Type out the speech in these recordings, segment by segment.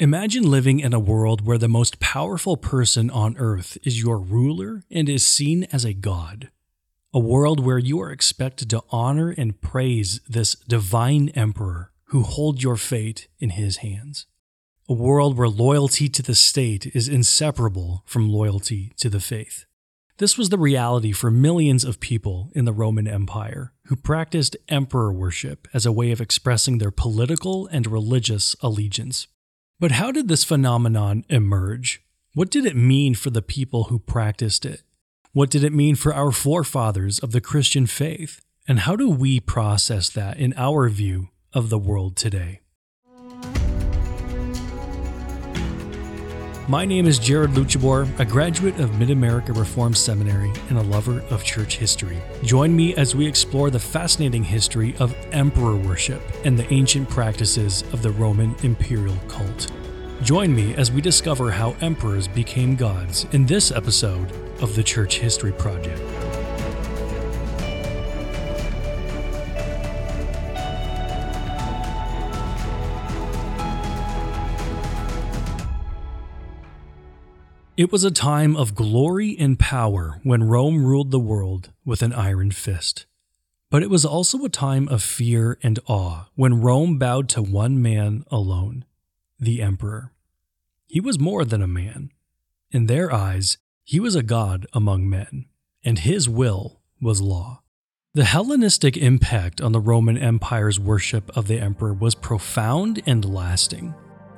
Imagine living in a world where the most powerful person on earth is your ruler and is seen as a god. A world where you are expected to honor and praise this divine emperor who holds your fate in his hands. A world where loyalty to the state is inseparable from loyalty to the faith. This was the reality for millions of people in the Roman Empire who practiced emperor worship as a way of expressing their political and religious allegiance. But how did this phenomenon emerge? What did it mean for the people who practiced it? What did it mean for our forefathers of the Christian faith? And how do we process that in our view of the world today? My name is Jared Luchabor, a graduate of Mid America Reformed Seminary and a lover of church history. Join me as we explore the fascinating history of emperor worship and the ancient practices of the Roman imperial cult. Join me as we discover how emperors became gods in this episode of the Church History Project. It was a time of glory and power when Rome ruled the world with an iron fist. But it was also a time of fear and awe when Rome bowed to one man alone, the emperor. He was more than a man. In their eyes, he was a god among men, and his will was law. The Hellenistic impact on the Roman Empire's worship of the emperor was profound and lasting.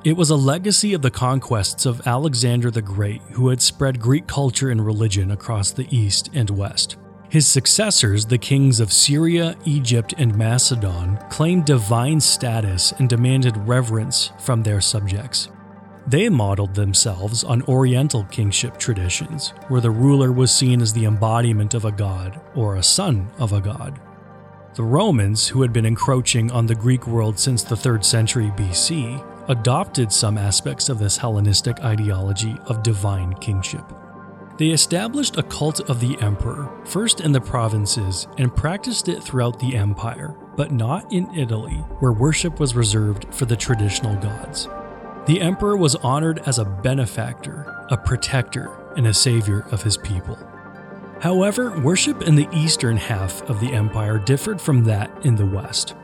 It was a legacy of the conquests of Alexander the Great, who had spread Greek culture and religion across the East and West. His successors, the kings of Syria, Egypt, and Macedon, claimed divine status and demanded reverence from their subjects. They modeled themselves on Oriental kingship traditions, where the ruler was seen as the embodiment of a god or a son of a god. The Romans, who had been encroaching on the Greek world since the 3rd century BC, adopted some aspects of this Hellenistic ideology of divine kingship. They established a cult of the emperor, first in the provinces, and practiced it throughout the empire, but not in Italy, where worship was reserved for the traditional gods. The emperor was honored as a benefactor, a protector, and a savior of his people. However, worship in the eastern half of the empire differed from that in the west.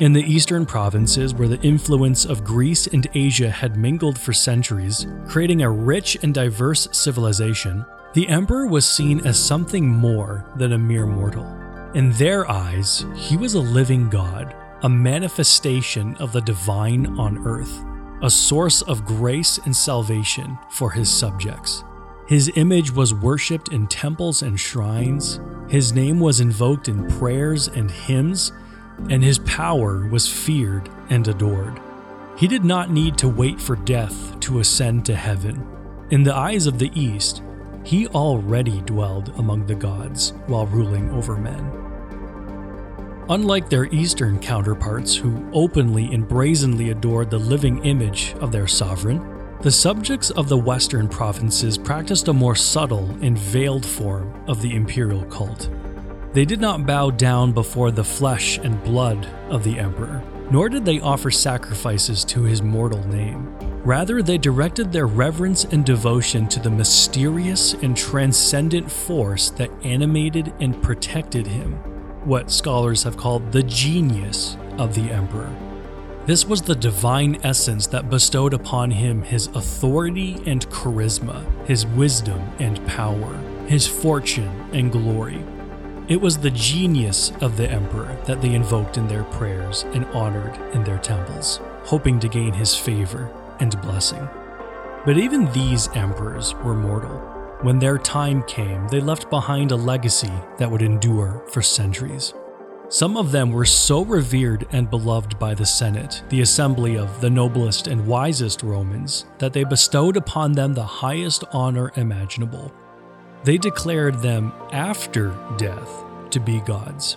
In the eastern provinces, where the influence of Greece and Asia had mingled for centuries, creating a rich and diverse civilization, the emperor was seen as something more than a mere mortal. In their eyes, he was a living god, a manifestation of the divine on earth, a source of grace and salvation for his subjects. His image was worshipped in temples and shrines, his name was invoked in prayers and hymns and his power was feared and adored. He did not need to wait for death to ascend to heaven. In the eyes of the East, he already dwelled among the gods while ruling over men. Unlike their Eastern counterparts, who openly and brazenly adored the living image of their sovereign, the subjects of the Western provinces practiced a more subtle and veiled form of the imperial cult. They did not bow down before the flesh and blood of the emperor, nor did they offer sacrifices to his mortal name. Rather, they directed their reverence and devotion to the mysterious and transcendent force that animated and protected him, what scholars have called the genius of the emperor. This was the divine essence that bestowed upon him his authority and charisma, his wisdom and power, his fortune and glory, it was the genius of the emperor that they invoked in their prayers and honored in their temples, hoping to gain his favor and blessing. But even these emperors were mortal. When their time came, they left behind a legacy that would endure for centuries. Some of them were so revered and beloved by the Senate, the assembly of the noblest and wisest Romans, that they bestowed upon them the highest honor imaginable they declared them after death to be gods.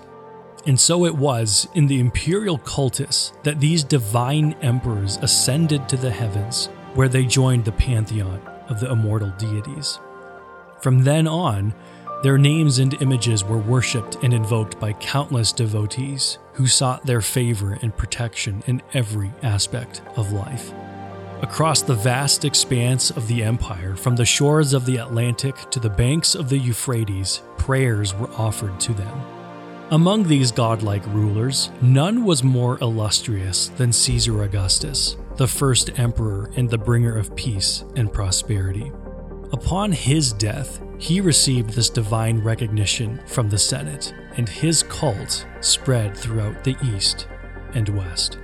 And so it was in the imperial cultus that these divine emperors ascended to the heavens, where they joined the pantheon of the immortal deities. From then on, their names and images were worshipped and invoked by countless devotees who sought their favor and protection in every aspect of life. Across the vast expanse of the empire, from the shores of the Atlantic to the banks of the Euphrates, prayers were offered to them. Among these godlike rulers, none was more illustrious than Caesar Augustus, the first emperor and the bringer of peace and prosperity. Upon his death, he received this divine recognition from the Senate, and his cult spread throughout the East and West.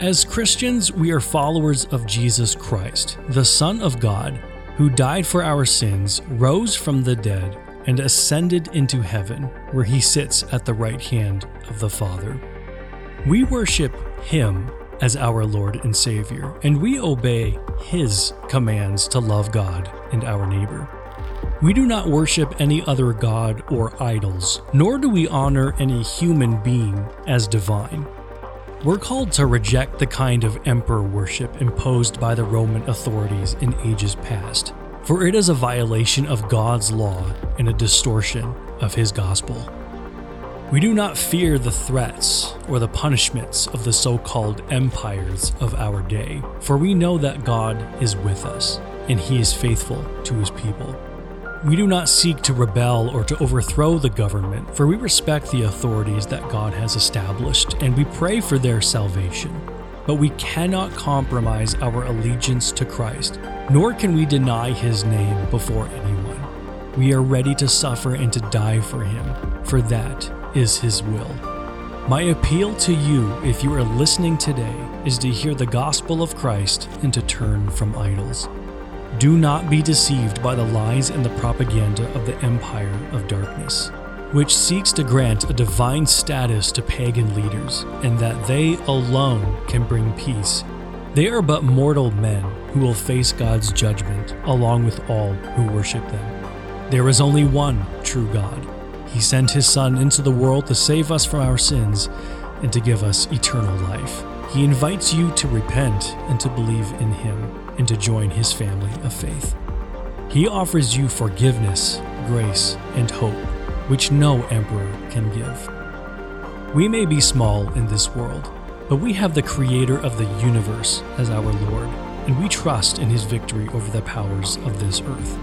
As Christians, we are followers of Jesus Christ, the Son of God, who died for our sins, rose from the dead, and ascended into heaven, where he sits at the right hand of the Father. We worship him as our Lord and Savior, and we obey his commands to love God and our neighbor. We do not worship any other god or idols, nor do we honor any human being as divine. We're called to reject the kind of emperor worship imposed by the Roman authorities in ages past, for it is a violation of God's law and a distortion of His gospel. We do not fear the threats or the punishments of the so called empires of our day, for we know that God is with us and He is faithful to His people. We do not seek to rebel or to overthrow the government, for we respect the authorities that God has established and we pray for their salvation. But we cannot compromise our allegiance to Christ, nor can we deny his name before anyone. We are ready to suffer and to die for him, for that is his will. My appeal to you, if you are listening today, is to hear the gospel of Christ and to turn from idols. Do not be deceived by the lies and the propaganda of the empire of darkness, which seeks to grant a divine status to pagan leaders, and that they alone can bring peace. They are but mortal men who will face God's judgment along with all who worship them. There is only one true God. He sent his Son into the world to save us from our sins and to give us eternal life. He invites you to repent and to believe in him and to join his family of faith. He offers you forgiveness, grace, and hope, which no emperor can give. We may be small in this world, but we have the creator of the universe as our Lord, and we trust in his victory over the powers of this earth.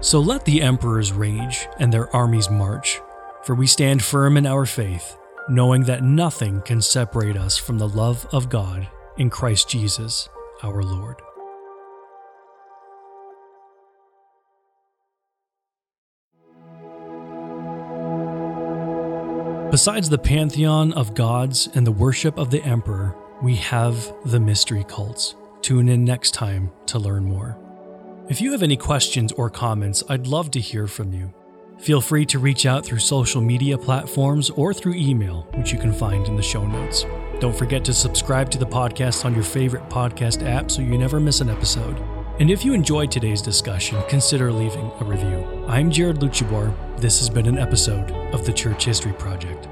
So let the emperors rage and their armies march, for we stand firm in our faith, knowing that nothing can separate us from the love of God in Christ Jesus our Lord. Besides the pantheon of gods and the worship of the emperor, we have the mystery cults. Tune in next time to learn more. If you have any questions or comments, I'd love to hear from you. Feel free to reach out through social media platforms or through email, which you can find in the show notes. Don't forget to subscribe to the podcast on your favorite podcast app so you never miss an episode. And if you enjoyed today's discussion, consider leaving a review. I'm Jared Lucibor. This has been an episode of the Church History Project.